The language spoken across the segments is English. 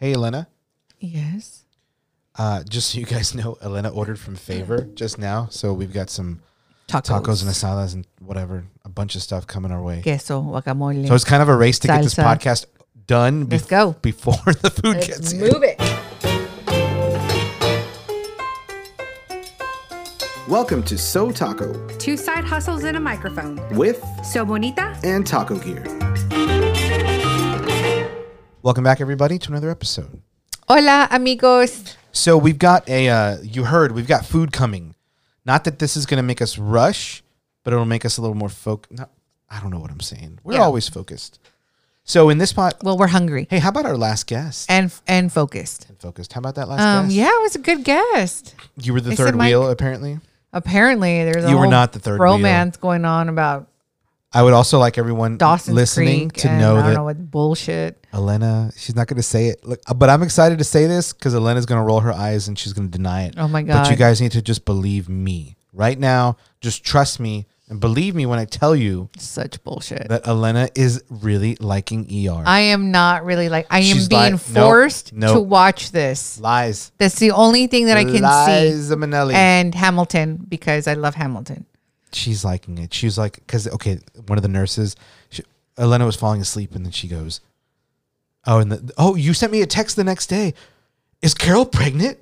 Hey, Elena. Yes. Uh, just so you guys know, Elena ordered from Favor just now, so we've got some Tacos. tacos and asadas and whatever, a bunch of stuff coming our way. Queso, guacamole. So it's kind of a race to get this Salsa. podcast done Let's go. before the food gets here. Move it. Welcome to So Taco Two side hustles and a microphone. with So bonita. and Taco Gear. Welcome back, everybody, to another episode. Hola, amigos. So we've got a, uh, you heard, we've got food coming. Not that this is going to make us rush, but it'll make us a little more focused. I don't know what I'm saying. We're Yeah. always focused. So in this pot, Well, we're hungry hey, how about our last guest? and and focused. focused. How about that last Um, guest? yeah, it was a good guest. You were the They said third Mike- wheel, apparently. Apparently, there's a You were whole not the third wheel. romance going on about I would also like everyone Dawson's listening Creek to and know I don't that know what bullshit. Elena, she's not going to say it. Look, but I'm excited to say this because Elena's going to roll her eyes and she's going to deny it. Oh my god! But you guys need to just believe me right now. Just trust me and believe me when I tell you Such bullshit. that Elena is really liking ER. I am not really like I am She's being nope, forced nope. to watch this. Lies. That's the only thing that I can see. Liza Minnelli. And Hamilton because I love Hamilton. She's liking it. She was like, because okay, one of the nurses, she, Elena was falling asleep, and then she goes, "Oh, and the, oh, you sent me a text the next day. Is Carol pregnant?"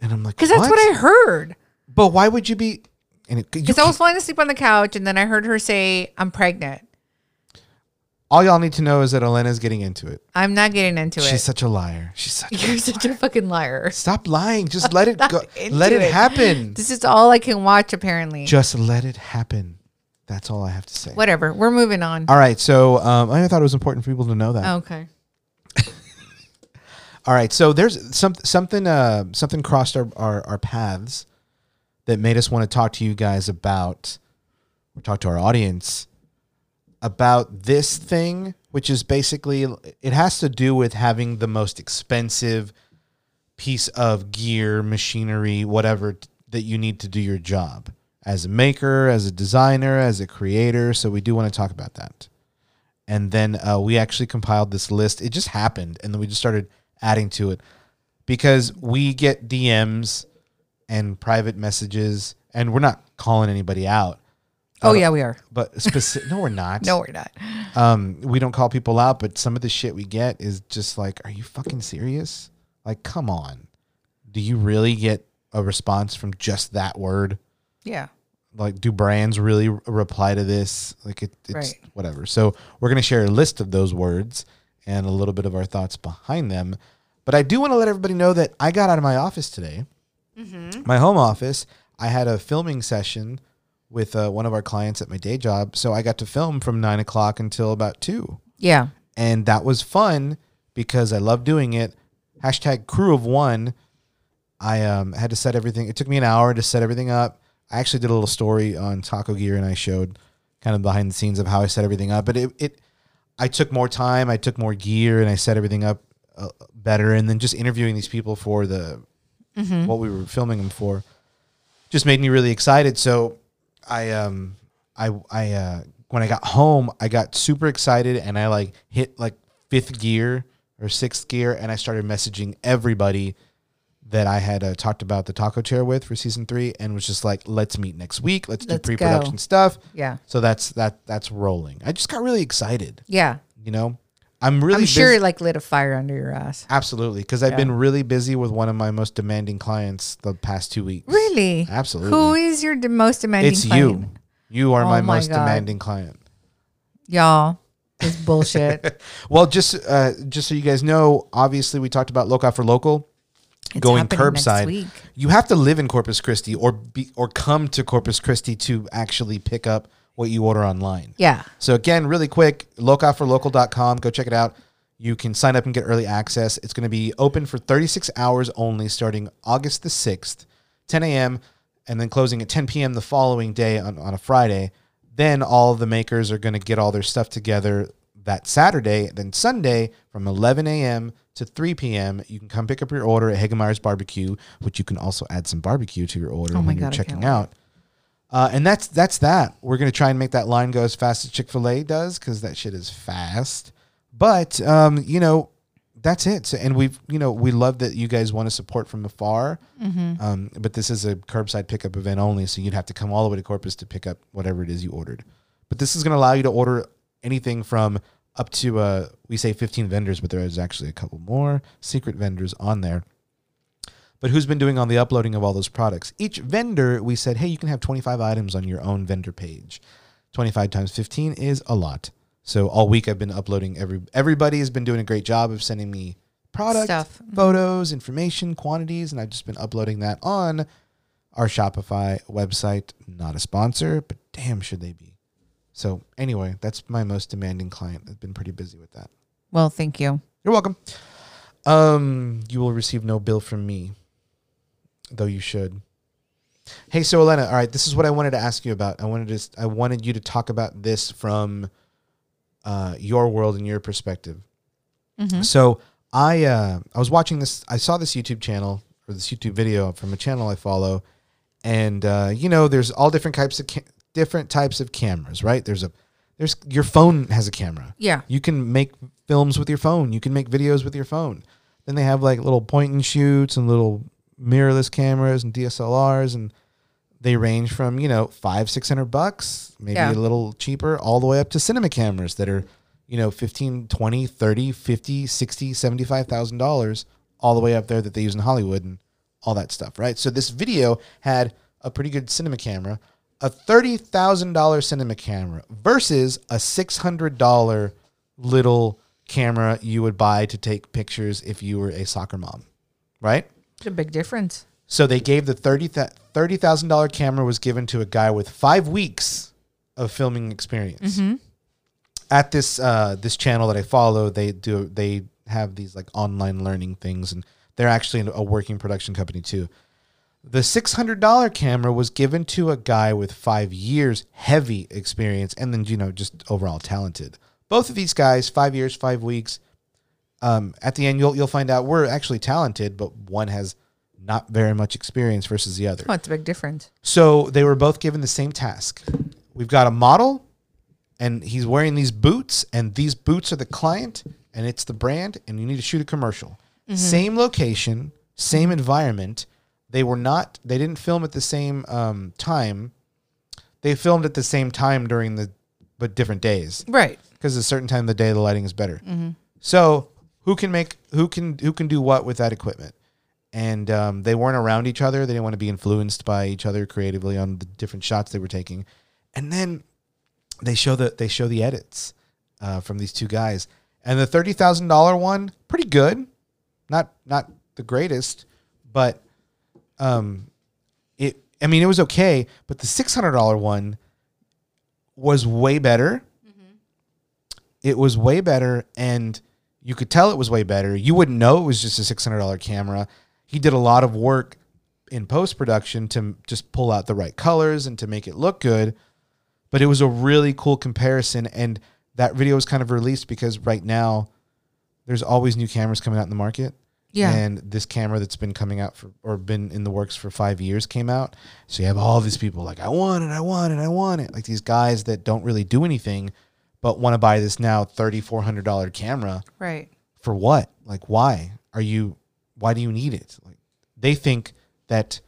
And I'm like, Because that's what I heard. But why would you be? And it, you Because I was falling asleep on the couch and then I heard her say, I'm pregnant. All y'all need to know is that Elena's getting into it. I'm not getting into it. She's such a liar. She's such. You're such a fucking liar. Stop lying. Just let it go. Let it it. happen. This is all I can watch, apparently. Just let it happen. That's all I have to say. Whatever. We're moving on. All right. So um, I thought it was important for people to know that. Okay. All right, so there's some something uh, something crossed our, our, our paths that made us want to talk to you guys about or talk to our audience about this thing, which is basically it has to do with having the most expensive piece of gear, machinery, whatever t- that you need to do your job as a maker, as a designer, as a creator. So we do want to talk about that and then uh, we actually compiled this list. It just happened, and then we just started adding to it because we get DMs and private messages, and we're not calling anybody out. Oh, yeah, we are. But specific, no, we're not. No, we're not. um, we don't call people out, but some of the shit we get is just like, are you fucking serious? Like, come on. Do you really get a response from just that word? Yeah. like do brands really r- reply to this like it, it's Right. whatever so we're going to share a list of those words and a little bit of our thoughts behind them but i do want to let everybody know that i got out of my office today my home office i had a filming session with uh, one of our clients at my day job so i got to film from nine o'clock until about two Yeah. and that was fun because I love doing it. Hashtag crew of one. I um, had to set everything. It took me an hour to set everything up. I actually did a little story on Taco Gear and I showed kind of behind the scenes of how I set everything up. But it, it I took more time. I took more gear and I set everything up uh, better. And then just interviewing these people for the what we were filming them for just made me really excited. So I um I I uh when I got home, I got super excited and I like hit like fifth gear or sixth gear and I started messaging everybody that I had uh, talked about the taco chair with for season 3 and was just like let's meet next week, let's, Let's do pre-production go. stuff. Yeah. So that's that that's rolling. I just got really excited, Yeah. you know. I'm really I'm sure busy- it like lit a fire under your ass. absolutely because I've Yeah. been really busy with one of my most demanding clients the past 2 weeks. Really? Absolutely. Who is your de- most demanding client? It's client? you. You are Oh my, my most God. demanding client. Y'all. It's bullshit. Well, just uh, just so you guys know, obviously we talked about local for local It's going curbside. You have to live in Corpus Christi or be or come to Corpus Christi to actually pick up what you order online. Yeah. So again, really quick, localforlocal.com, go check it out. You can sign up and get early access. It's going to be open for 36 hours only starting August the 6th, 10 a.m., and then closing at 10 p.m. the following day on, on a Friday. Then all of the makers are going to get all their stuff together that Saturday. Then Sunday from 11 a.m. to 3 p.m., you can come pick up your order at Hagemeyer's Barbecue, which you can also add some barbecue to your order Oh when you're checking out. Uh, and that's that's that. We're gonna try and make that line go as fast as Chick Fil A does because that shit is fast. But um, you know, that's it. So, and we've, you know, we love that you guys want to support from afar. Um, but this is a curbside pickup event only, so you'd have to come all the way to Corpus to pick up whatever it is you ordered. But this is going to allow you to order anything from up to uh, we say 15 vendors, but there is actually a couple more secret vendors on there. But who's been doing all the uploading of all those products? Each vendor, we said, hey, you can have 25 items on your own vendor page. 25 times 15 is a lot. So all week I've been uploading every everybody has been doing a great job of sending me product, Stuff. photos, information, quantities, and I've just been uploading that on our Shopify website. Not a sponsor, but damn should they be. So anyway, that's my most demanding client. I've been pretty busy with that. Well, thank you. You're welcome. Um, you will receive no bill from me, though you should. Hey, so Elena, all right, this is what I wanted to ask you about. I wanted to, I wanted you to talk about this from uh, your world and your perspective. So I, uh, I was watching this. I saw this YouTube channel or this YouTube video from a channel I follow, and uh, you know, there's all different types of ca- different types of cameras, right? There's a, there's your phone has a camera. Yeah. You can make films with your phone. You can make videos with your phone. Then they have like little point and shoots and little mirrorless cameras and DSLRs and they range from, you know, five, six hundred bucks, maybe Yeah. a little cheaper, all the way up to cinema cameras that are, you know, 15, 20, 30, 50, 60, 75,000 dollars, all the way up there that they use in Hollywood and all that stuff, right? So this video had a pretty good cinema camera, a $30,000 cinema camera versus a $600 little camera you would buy to take pictures if you were a soccer mom, right? It's a big difference. So they gave the thirty thirty thousand dollar camera was given to a guy with five weeks of filming experience. At this uh, this channel that I follow, they do they have these like online learning things, and they're actually a working production company too. The six hundred dollar camera was given to a guy with five years heavy experience, and then you know just overall talented. Both of these guys, five years, five weeks. Um, at the end, you'll you'll find out we're actually talented, but one has not very much experience versus the other. Oh, it's a big difference. So they were both given the same task. We've got a model, and he's wearing these boots, and these boots are the client, and it's the brand, and you need to shoot a commercial. Same location, same environment. They were not. They didn't film at the same um, time. They filmed at the same time during the, but different days Right. because a certain time of the day the lighting is better. So who can make who can who can do what with that equipment? And um, they weren't around each other. They didn't want to be influenced by each other creatively on the different shots they were taking. And then they show the they show the edits uh, from these two guys. And the thirty thousand dollar one, pretty good, not not the greatest, but um, it. I mean, it was okay. But the six hundred dollar one was way better it was way better and you could tell it was way better. You wouldn't know it was just a $600 camera. He did a lot of work in post production to just pull out the right colors and to make it look good. But it was a really cool comparison and that video was kind of released because right now there's always new cameras coming out in the market. Yeah. and this camera that's been coming out for or been in the works for five years came out. So you have all these people like i want it i want it i want it. Like these guys that don't really do anything but want to buy this now thirty four hundred dollar camera Right. for what? Like why are you? Why do you need it? Like they think that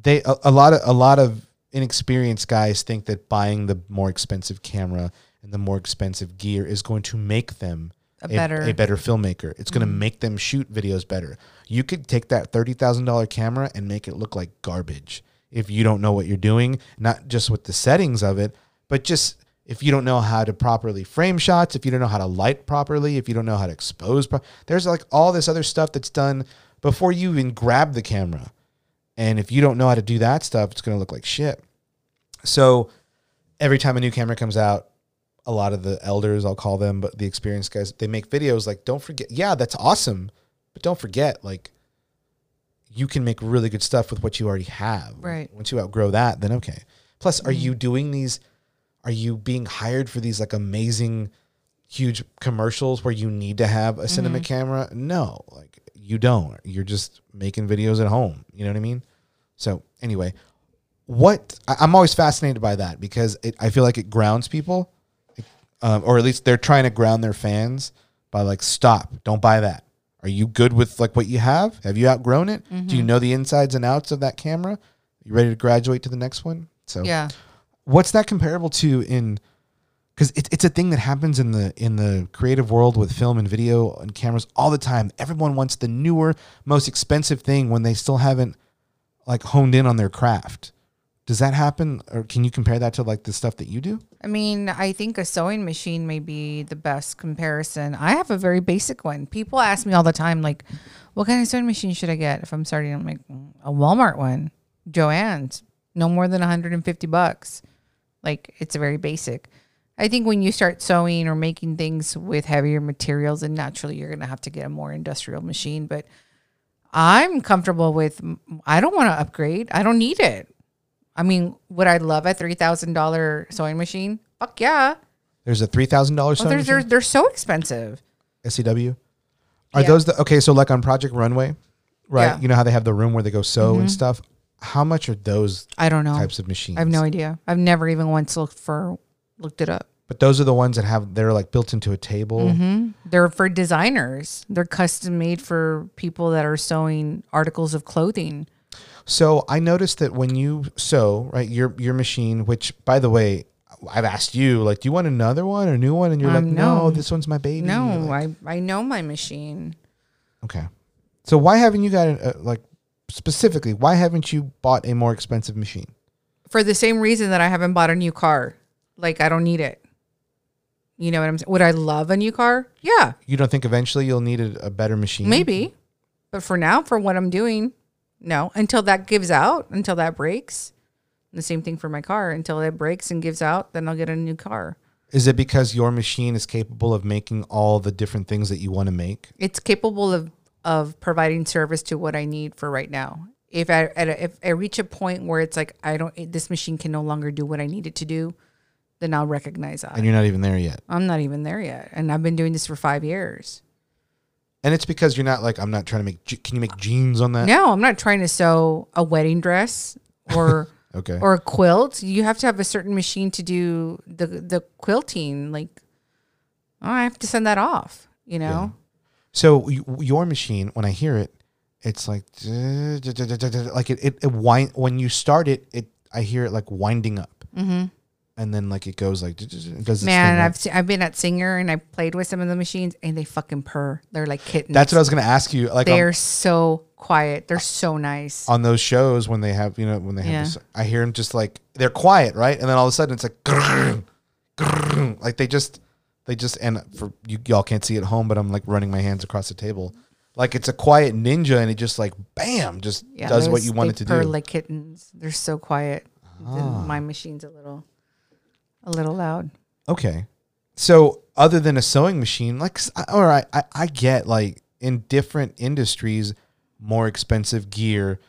they a, a lot of a lot of inexperienced guys think that buying the more expensive camera and the more expensive gear is going to make them A better- a better filmmaker. It's going to mm-hmm. make them shoot videos better. You could take that thirty thousand dollar camera and make it look like garbage if you don't know what you're doing, not just with the settings of it, but just if you don't know how to properly frame shots, if you don't know how to light properly, if you don't know how to expose, pro- there's like all this other stuff that's done before you even grab the camera. And if you don't know how to do that stuff, it's going to look like shit. So every time a new camera comes out, a lot of the elders, I'll call them, but the experienced guys, they make videos like, don't forget, yeah, that's awesome. But don't forget, like, you can make really good stuff with what you already have. Right. Once you outgrow that, then okay. Plus, are mm-hmm. you doing these? Are you being hired for these like amazing, huge commercials where you need to have a cinema camera? No, like you don't. You're just making videos at home. You know what I mean? So anyway, what I- I'm always fascinated by that because it, I feel like it grounds people, um, or at least they're trying to ground their fans by like stop, don't buy that. Are you good with like what you have? Have you outgrown it? Do Mm-hmm. you know the insides and outs of that camera? You ready to graduate to the next one? So Yeah. What's that comparable to in because it's it's a thing that happens in the in the creative world with film and video and cameras all the time. Everyone wants the newer, most expensive thing when they still haven't like honed in on their craft. Does that happen, or can you compare that to like the stuff that you do? I mean, I think a sewing machine may be the best comparison. I have a very basic one. People ask me all the time, like, what kind of sewing machine should I get if I'm starting? I'm like, "Mm, a Walmart one, Joann's, no more than 150 bucks. Like, it's a very basic. I think when you start sewing or making things with heavier materials, and naturally you're going to have to get a more industrial machine. But I'm comfortable with, I don't want to upgrade. I don't need it. I mean, would I love a three thousand dollar sewing machine? Fuck yeah! There's a three thousand dollars Well, they're, they're they're so expensive. SCW. Are Yeah. those the okay? So like on Project Runway, right? Yeah. Mm-hmm. You know how they have the room where they go sew and stuff. How much are those I don't know. types of machines? I have no idea. I've never even once looked for looked it up. But those are the ones that have they're like built into a table. Mm-hmm. They're for designers. They're custom made for people that are sewing articles of clothing. So I noticed that when you sew, right, your your machine, which by the way, I've asked you, like, do you want another one or a new one? And you're like, Um, no, no. this one's my baby. No, Like, I I know my machine. okay. So why haven't you got a, like specifically? Why haven't you bought a more expensive machine? For the same reason that I haven't bought a new car. Like I don't need it. You know what I'm saying? Would I love a new car? Yeah, You don't think eventually you'll need a, a better machine? maybe. But for now, for what I'm doing, no. Until that gives out, until that breaks. The same thing for my car. Until it breaks and gives out, then I'll get a new car. Is it because your machine is capable of making all the different things that you want to make? It's capable of of providing service to what I need for right now. If I at a, if I reach a point where it's like I don't, this machine can no longer do what I need it to do, then I'll recognize that. And you're not even there yet. I'm not even there yet, and I've been doing this for five years. And it's because you're not like I'm not trying to make. Can you make jeans on that? No, I'm not trying to sew a wedding dress or Okay. or a quilt. You have to have a certain machine to do the the quilting. Like, oh, I have to send that off. You know, So your machine, when I hear it, it's like like it it, it wind when you start it. It I hear it like winding up, mm-hmm. and then like it goes like it does. Man. I've se- I've been at Singer and I played with some of the machines, and they fucking purr. They're like kittens. That's what I was gonna ask you. Like They're on, so quiet. They're so nice. on those shows when they have you know when they have Yeah. this, I hear them just like they're quiet, right? And then all of a sudden it's like like they just they just and for you y'all can't see at home, but I'm like running my hands across the table. Like it's a quiet ninja, and it just like bam, just Yeah, does what you want it to do. like kittens. They're so quiet. Ah. My machine's a little, a little loud. Okay. So other than a sewing machine, like all right, I, I get like in different industries, more expensive gear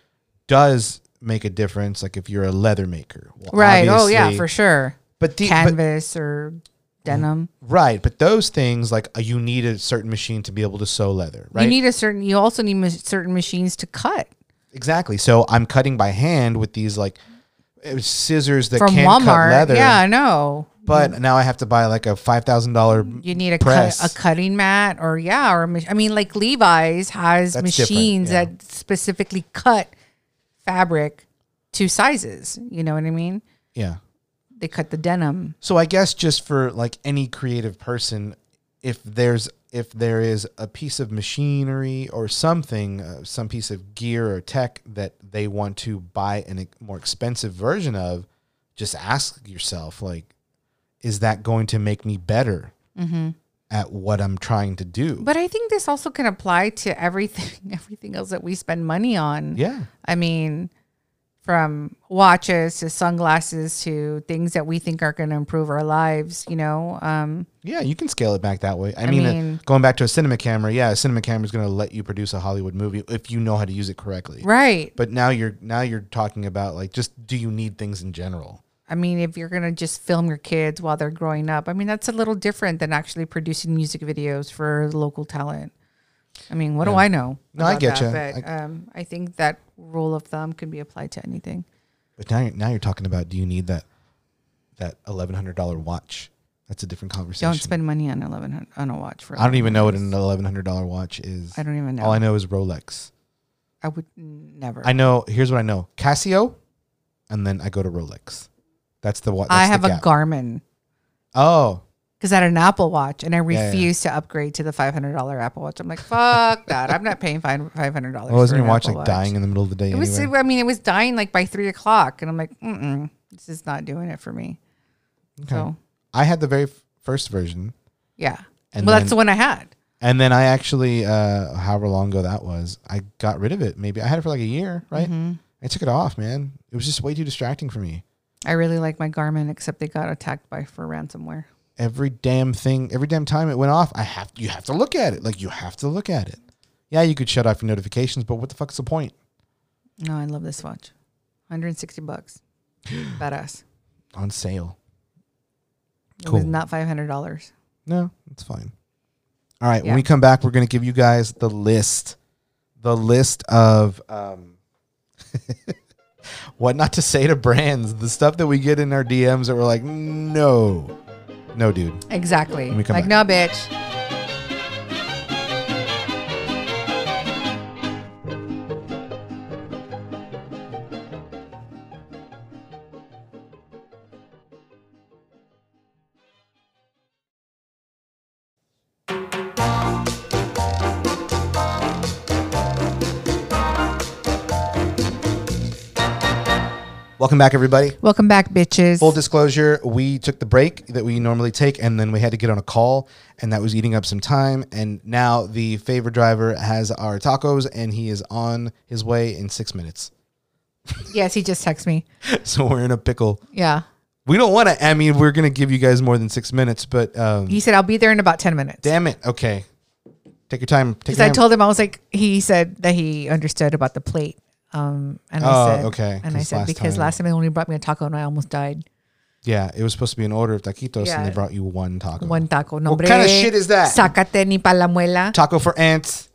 does make a difference. Like if you're a leather maker, Well, Right. Oh yeah, for sure. But the but, Canvas or denim. right, but those things like uh, you need a certain machine to be able to sew leather, right? You need a certain. You also need ma- certain machines to cut exactly. So I'm cutting by hand with these like uh, scissors that from can't Walmart. cut leather. Yeah, I know. But now I have to buy like a five thousand dollar. You need a press. cut, a cutting mat, or yeah, or I mean, like Levi's has That's machines yeah. that specifically cut fabric to sizes. You know what I mean? Yeah. They cut the denim. So I guess just for like any creative person, if there's if there is a piece of machinery or something, uh, some piece of gear or tech that they want to buy a more expensive version of, just ask yourself like, is that going to make me better at what I'm trying to do? But I think this also can apply to everything, everything else that we spend money on. yeah, I mean, from watches to sunglasses to things that we think are going to improve our lives. You know, um, yeah, you can scale it back that way. I, mean, uh, mean- going back to a cinema camera, yeah, a cinema camera is going to let you produce a Hollywood movie if you know how to use it correctly. right? But now you're now you're talking about like just do you need things in general? I mean, if you're going to just film your kids while they're growing up, I mean, that's a little different than actually producing music videos for local talent. I mean, what do I know? No, I get that? ya. But um, I think that rule of thumb can be applied to anything. But now you're, now you're talking about do you need that that eleven hundred dollar watch That's a different conversation. Don't spend money on eleven hundred on a watch for. I don't even know what an eleven hundred dollar watch is. I don't even know. All I know is Rolex. I would never. I know. Here's what I know: Casio, and then I go to Rolex. That's the what. I have a Garmin Oh, because I had an Apple Watch and I yeah, yeah. refused to upgrade to the five hundred dollar Apple Watch. I'm like, fuck that. I'm not paying five five hundred dollars. well, wasn't your watch like dying in the middle of the day It was. I mean, it was dying like by three o'clock, and I'm like, mm this is not doing it for me. So I had the very f- first version, yeah. And well, then- that's the one I had. and then I actually, uh, however long ago that was, I got rid of it. Maybe I had it for like a year, right? Mm-hmm. I took it off, man. It was just way too distracting for me. I really like my Garmin, except they got attacked by for ransomware. Every damn thing, every damn time it went off, I have you have to look at it. Like you have to look at it. Yeah, you could shut off your notifications, but what the fuck's the point? No, I love this watch. 160 bucks. Badass. On sale. It was Cool. not $500. No, it's fine. All right, when we come back, we're gonna give you guys the list, the list of um, what not to say to brands, the stuff that we get in our DMs that we're like, no, no, dude. Exactly. When we come Like, back. no, bitch. Welcome back, everybody. Welcome back, bitches. Full disclosure, we took the break that we normally take, and then we had to get on a call, and that was eating up some time. And now the favor driver has our tacos, and he is on his way in six minutes. yes, he just texted me. So we're in a pickle. Yeah. We don't want to. I mean, we're gonna give you guys more than six minutes, but um, He said, I'll be there in about 10 minutes. damn it. Okay, take your time. Take Because your I time. told him, I was like, he said that he understood about the plate. Um, and Oh, I said, okay, And I said, last because time- last time they only brought me a taco and I almost died. Yeah, it was supposed to be an order of taquitos, Yeah. and they brought you one taco. One taco. No, What kind of shit is that? Sácate ni pa la muela. taco for ants.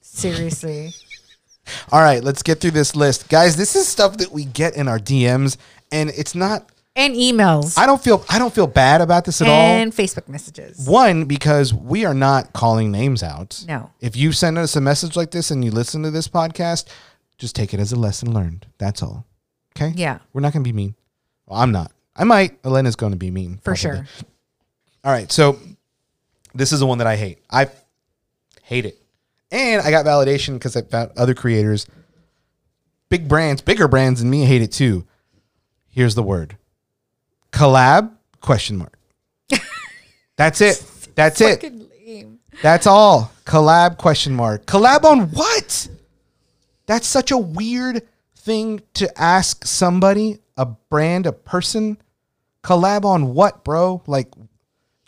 Seriously. All right, let's get through this list, guys. This is stuff that we get in our DMs, and it's not. and emails. I don't feel. I don't feel bad about this at all. and Facebook messages. One, because we are not calling names out. No. If you send us a message like this and you listen to this podcast, just take it as a lesson learned. That's all. Okay? Yeah. We're not going to be mean. Well, I'm not. I might. Elena's going to be mean. For probably. sure. All right. So this is the one that I hate. I hate it. And I got validation because I found other creators, big brands, bigger brands than me hate it too. Here's the word. Collab question mark. That's it. That's it. That's all. Collab question mark. Collab on what? That's such a weird thing to ask somebody, a brand, a person. Collab on what, bro? Like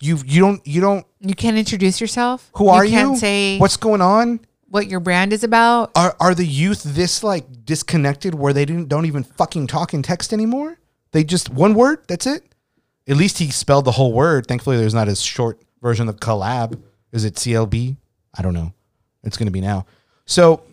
you you don't you don't You can't introduce yourself. who are you? You can't say What's going on? what your brand is about. Are are the youth this like disconnected where they didn't don't even fucking talk in text anymore? They just one word, that's it? At least he spelled the whole word. Thankfully there's not a short version of collab. Is it CLB? I don't know. It's gonna be now. So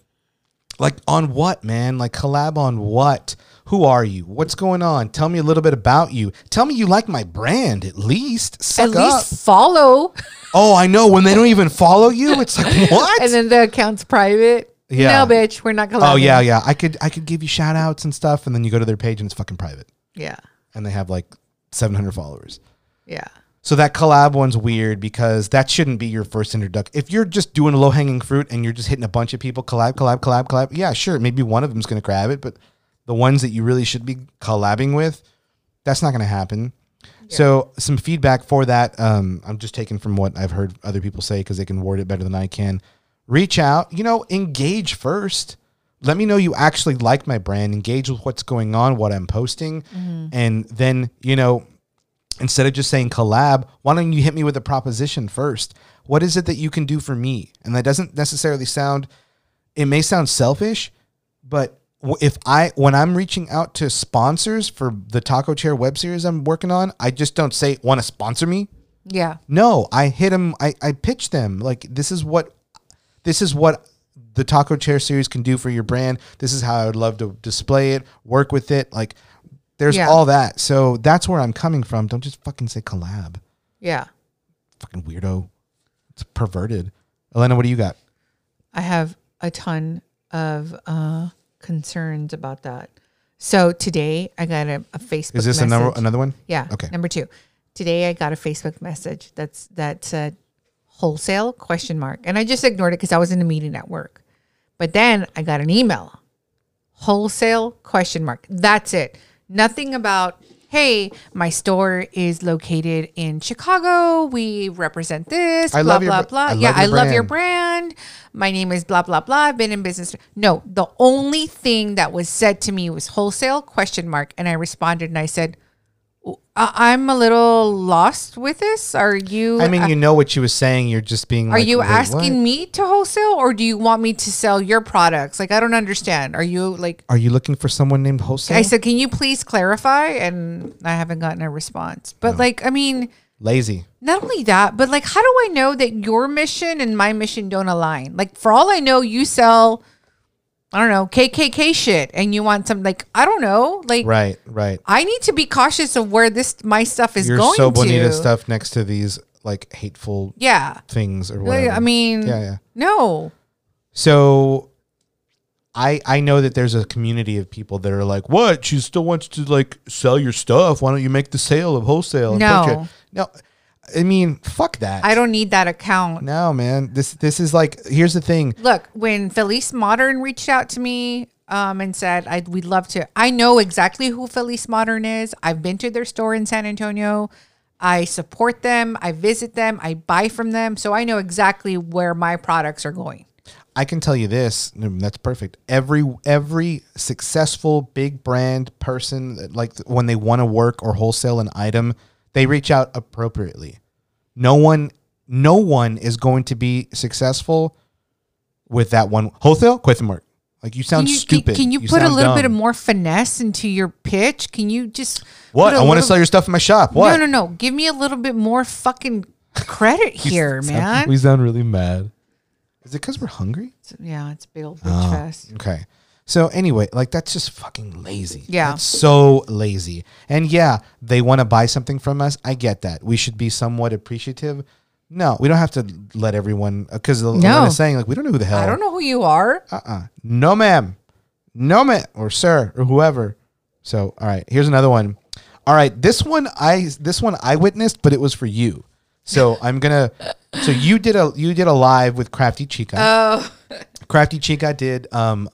like on what, man? Like collab on what? Who are you? What's going on? Tell me a little bit about you. Tell me you like my brand at least. Suck At up. least follow. oh, I know. When they don't even follow you, it's like what? and then the account's private. Yeah. No, bitch, we're not collabing. Oh yeah, yeah. I could I could give you shout outs and stuff, and then you go to their page and it's fucking private. Yeah. And they have like seven hundred followers. Yeah. So that collab one's weird because that shouldn't be your first introduction. If you're just doing low hanging fruit and you're just hitting a bunch of people, collab, collab, collab, collab. Yeah, sure. Maybe one of them's gonna grab it, but the ones that you really should be collabing with, that's not gonna happen. So some feedback for that. Um, I'm just taking from what I've heard other people say because they can word it better than I can. Reach out, you know, engage first. Let me know you actually like my brand. Engage with what's going on, what I'm posting, and then you know, instead of just saying collab, why don't you hit me with a proposition first? What is it that you can do for me? And that doesn't necessarily sound. It may sound selfish, but if I when I'm reaching out to sponsors for the Taco Chair web series I'm working on, I just don't say want to sponsor me. Yeah. No, I hit them. I, I pitch them like this is what this is what the Taco Chair series can do for your brand. This is how I would love to display it, work with it. Like there's Yeah. all that. So that's where I'm coming from. Don't just fucking say collab. Yeah. Fucking weirdo. It's perverted. Elena, what do you got? I have a ton of uh, concerns about that. So today I got a, a Facebook. Is this message. another another one? Yeah. Okay. Number two. Today I got a Facebook message that's that said wholesale question mark, and I just ignored it because I was in a meeting at work. But then I got an email, wholesale question mark. That's it. Nothing about hey, my store is located in Chicago. We represent this. I blah love your blah blah. I yeah, love I love your brand. My name is blah blah blah. I've been in business. No, the only thing that was said to me was wholesale question mark, and I responded and I said, "I'm a little lost with this. Are you? I mean, you know what she was saying. You're just being. are like, you asking what? me to wholesale, or do you want me to sell your products? Like, I don't understand. Are you like?" Are you looking for someone named wholesale? I said, "Can you please clarify?" And I haven't gotten a response. But like, I mean, lazy. not only that, but like, how do I know that your mission and my mission don't align? Like, for all I know, you sell, I don't know, KKK shit, and you want some like, I don't know, like, Right, right. I need to be cautious of where this my stuff is Your going so bonita to. stuff next to these like hateful Yeah, things or Like, whatever. I mean, yeah, yeah. no, So I I know that there's a community of people that are like, "What? She still wants to like sell your stuff. Why don't you make the sale of wholesale?" and No. no. I mean, fuck that. I don't need that account. No, man. This this is like. Here's the thing. Look, when Feliz Modern reached out to me um, and said, I, we'd love to, I know exactly who Feliz Modern is. I've been to their store in San Antonio. I support them. I visit them. I buy from them. So I know exactly where my products are going. I can tell you this. That's perfect. Every every successful big brand person, like when they want to work or wholesale an item, they reach out appropriately. No one, no one is going to be successful with that one wholesale question mark. Like you sound Can you, stupid. Can, can you, put a sound little bit of more finesse into your pitch? Can you just What? I want to sell your stuff in my shop. What? No, no, no. Give me a little bit more fucking credit here, man. We sound really mad. Is it because we're hungry? yeah, it's big old bitch Oh. fest. Okay. So anyway, like that's just fucking lazy. Yeah. That's so lazy. And yeah, they want to buy something from us. I get that. We should be somewhat appreciative. No, we don't have to let everyone because the No. is saying like we don't know who the hell. I don't know who you are. Uh-uh. No, ma'am. No, ma'am, or sir, or whoever. So, all right. Here's another one. All right, this one I this one I witnessed, but it was for you. So I'm gonna. So you did a you did a live with Crafty Chica. Oh. Crafty Chica did. Um,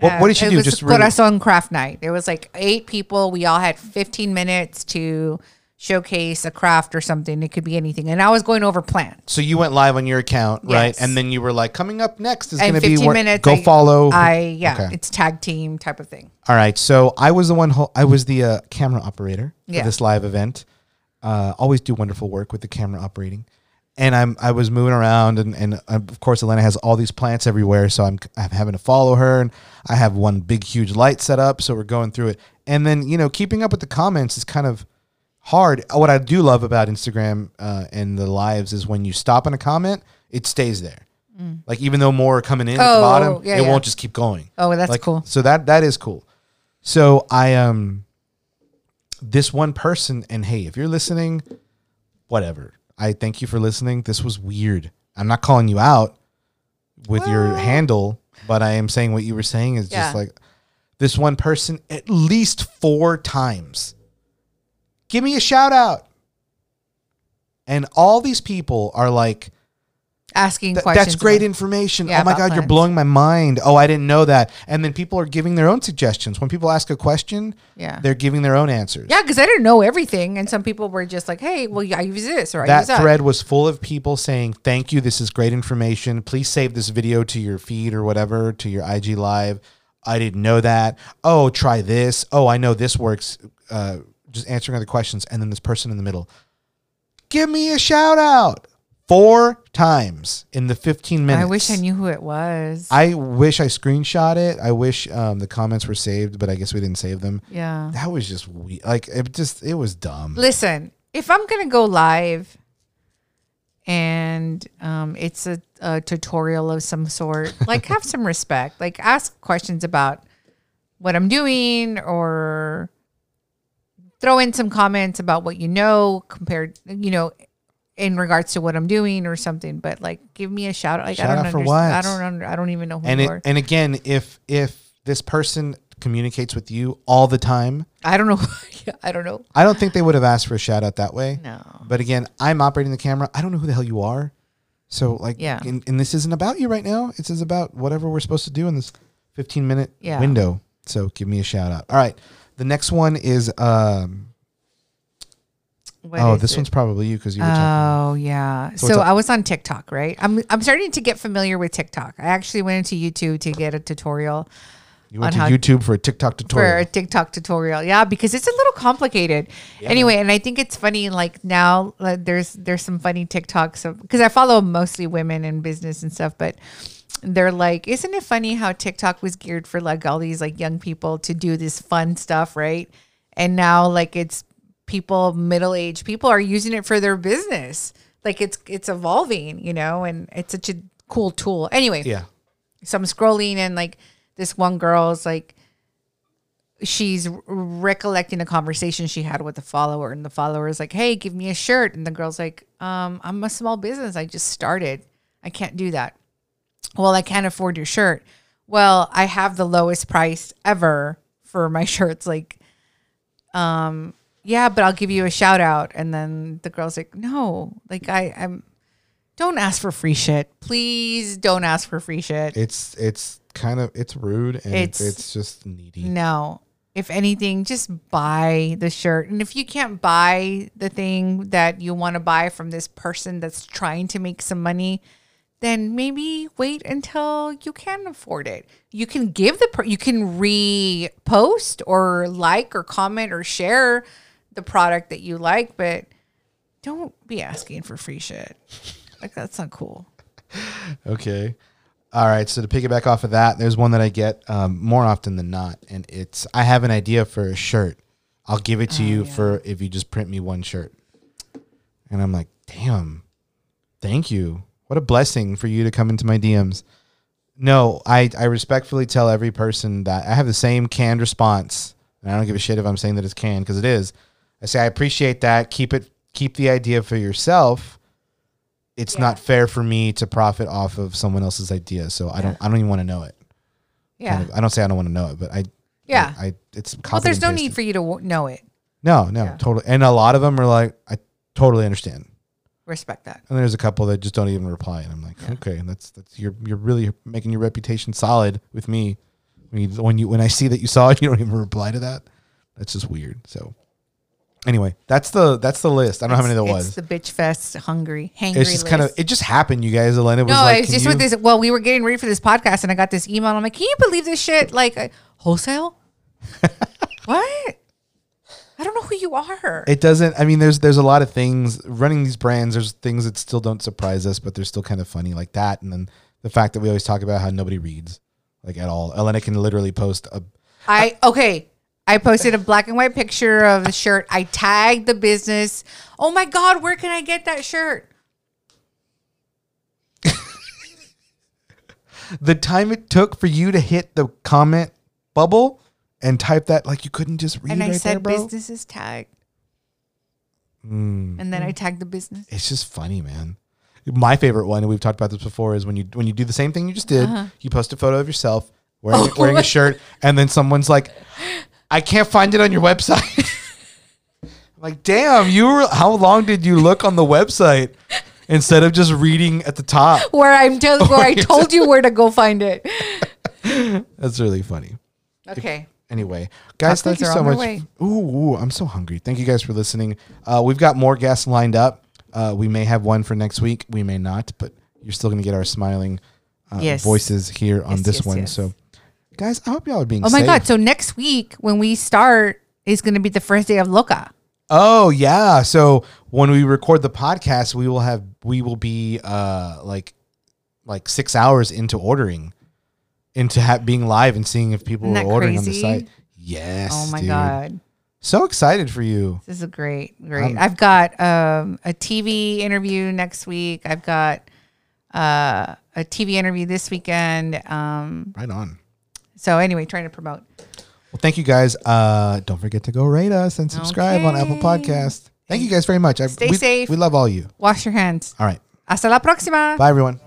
what, what did she it do? Just really- really, Corazon Craft Night. There was like eight people. We all had 15 minutes to showcase a craft or something. It could be anything. And I was going over plans. so you went live on your account, right? And then you were like, coming up next is going to be 15 minutes. Go I- follow. I yeah, Okay. it's tag team type of thing. All right. So I was the one. Ho- I was the uh, camera operator for Yeah. this live event. Uh, always do wonderful work with the camera operating, and I'm I was moving around, and and uh, of course Elena has all these plants everywhere, so I'm I'm having to follow her, and I have one big huge light set up, so we're going through it, and then you know keeping up with the comments is kind of hard. What I do love about Instagram uh, and the lives is when you stop on a comment, it stays there. Like even though more are coming in at the Mm. Oh, bottom, yeah, it yeah. won't just keep going. Oh, that's Like, cool. So that that is cool. So I um this one person and hey, if you're listening, whatever. I thank you for listening. This was weird. I'm not calling you out with your handle, but I am saying what you were saying is Yeah. just like this one person at least 4 times. Give me a shout out. And all these people are like Asking Th- questions. that's great about- information. Yeah, oh my god, you're blowing my mind. Oh, I didn't know that. And then people are giving their own suggestions. When people ask a question, Yeah. they're giving their own answers. Yeah, because I didn't know everything, and some people were just like, "Hey, well, I use this or I That use that." thread was full of people saying, "Thank you. This is great information. Please save this video to your feed or whatever, to your IG live." I didn't know that. Oh, try this. Oh, I know this works. Uh, just answering other questions, and then this person in the middle, give me a shout out four times in the 15 minutes. I wish I knew who it was. I wish I screenshot it. I wish um, the comments were saved, but I guess we didn't save them. yeah. That was just we like it. Just it was dumb. Listen, if I'm gonna go live and um, it's a, a tutorial of some sort, like have some respect. Like ask questions about what I'm doing or throw in some comments about what you know compared, you know, in regards to what I'm doing or something. But like, give me a shout out. Like, Shout I don't out for understand. I don't. Under, I don't even know who And you it, are. and again, if if this person communicates with you all the time, I don't know. I don't know. I don't think they would have asked for a shout out that way. No. But again, I'm operating the camera. I don't know who the hell you are. So like, Yeah. and, and this isn't about you right now. This is about whatever we're supposed to do in this 15 minute Yeah. window. So give me a shout out. All right. The next one is, um, What oh, this it? one's probably you because you were talking. Oh yeah. So So. I was on TikTok, right? I'm I'm starting to get familiar with TikTok. I actually went into YouTube to get a tutorial You went to YouTube for a TikTok tutorial. for a TikTok tutorial. Yeah, because it's a little complicated. anyway, and I think it's funny. Like now, like, there's there's some funny TikToks because I follow mostly women in business and stuff, but they're like, isn't it funny how TikTok was geared for like all these like young people to do this fun stuff, right? And now like it's people middle aged people are using it for their business. Like it's it's evolving, you know, and it's such a cool tool. Anyway, yeah. so I'm scrolling and like this one girl's like she's recollecting a conversation she had with a follower and the follower is like hey give me a shirt and the girl's like um i'm a small business i just started i can't do that well i can't afford your shirt well i have the lowest price ever for my shirts like um yeah but i'll give you a shout out and then the girl's like no like i i'm don't ask for free shit please don't ask for free shit It's, it's kind of, it's rude and it's, It's- just needy. No. If anything, just buy the shirt. And if you can't buy the thing that you want to buy from this person that's trying to make some money, then maybe wait until you can afford it. You can give the per- you can repost or like or comment or share the product that you like, but don't be asking for free shit. Like that's not cool. Okay. All right. So to piggyback off of that, there's one that I get um, more often than not, and it's I have an idea for a shirt. I'll give it to Oh, you for if you just print me one shirt. And I'm like, damn, thank you. What a blessing for you to come into my DMs. No, I, I respectfully tell every person that I have the same canned response. And I don't give a shit if I'm saying that it's canned because it is. I say I appreciate that. Keep it keep the idea for yourself. It's not fair for me to profit off of someone else's idea. So I don't I don't even want to know it. Yeah. Kind of- I don't say I don't want to know it, but I Yeah. I, I it's well, there's no need for you to w- know it. No, no, Yeah. totally. And a lot of them are like, I totally understand. Respect that. And there's a couple that just don't even reply, and I'm like, okay, that's that's you're you're really making your reputation solid with me. When you when you when I see that you saw it, you don't even reply to that. That's just weird. So, anyway, that's the that's the list. I don't know how many there It's was. the bitch fest hungry, hangry. It's just kind of it just happened, you guys. Elena was no, like, it's "Can just you-" with this. Well, we were getting ready for this podcast, and I got this email. And I'm like, can you believe this shit? Like uh, wholesale? what? I don't know who you are. It doesn't. I mean, there's there's a lot of things running these brands. There's things that still don't surprise us, but they're still kind of funny, like that. And then the fact that we always talk about how nobody reads, like at all. Elena can literally post a I okay. I posted a black and white picture of the shirt. I tagged the business. Oh my god, where can I get that shirt? the time it took for you to hit the comment bubble and type that like you couldn't just read it. And I right said there, business is tagged. Mm. And then I tagged the business. It's just funny, man. My favorite one, and we've talked about this before, is when you when you do the same thing you just did. Uh-huh. You post a photo of yourself wearing, Oh wearing a shirt, and then someone's like, "I can't find it on your website." I'm like, damn, you were. How long did you look on the website instead of just reading at the top? Where I'm tell where I told you where to go find it. That's really funny. Okay. Anyway, guys, Tacos thank you are so on their much. Ooh, ooh, I'm so hungry. Thank you guys for listening. Uh, we've got more guests lined up. Uh, we may have one for next week. We may not, but you're still going to get our smiling uh, Yes. voices here on Yes, this yes, one. yes. So, guys, I hope y'all are being Oh my safe. god! So next week when we start is going to be the first day of Loca. Oh yeah. So when we record the podcast, we will have we will be uh like like six hours into ordering, into ha- being live and seeing if people Isn't are ordering on the site. Yes. Oh my dude. god! So excited for you. This is great, great. I've got um, a TV interview next week. I've got uh, a TV interview this weekend. Um, Right on. So anyway, trying to promote. Well, thank you guys. Uh, don't forget to go rate us and subscribe on Apple Podcast. Thank you guys very much. I, Stay we, safe. We love all you. Wash your hands. All right. Hasta la próxima. Bye, everyone.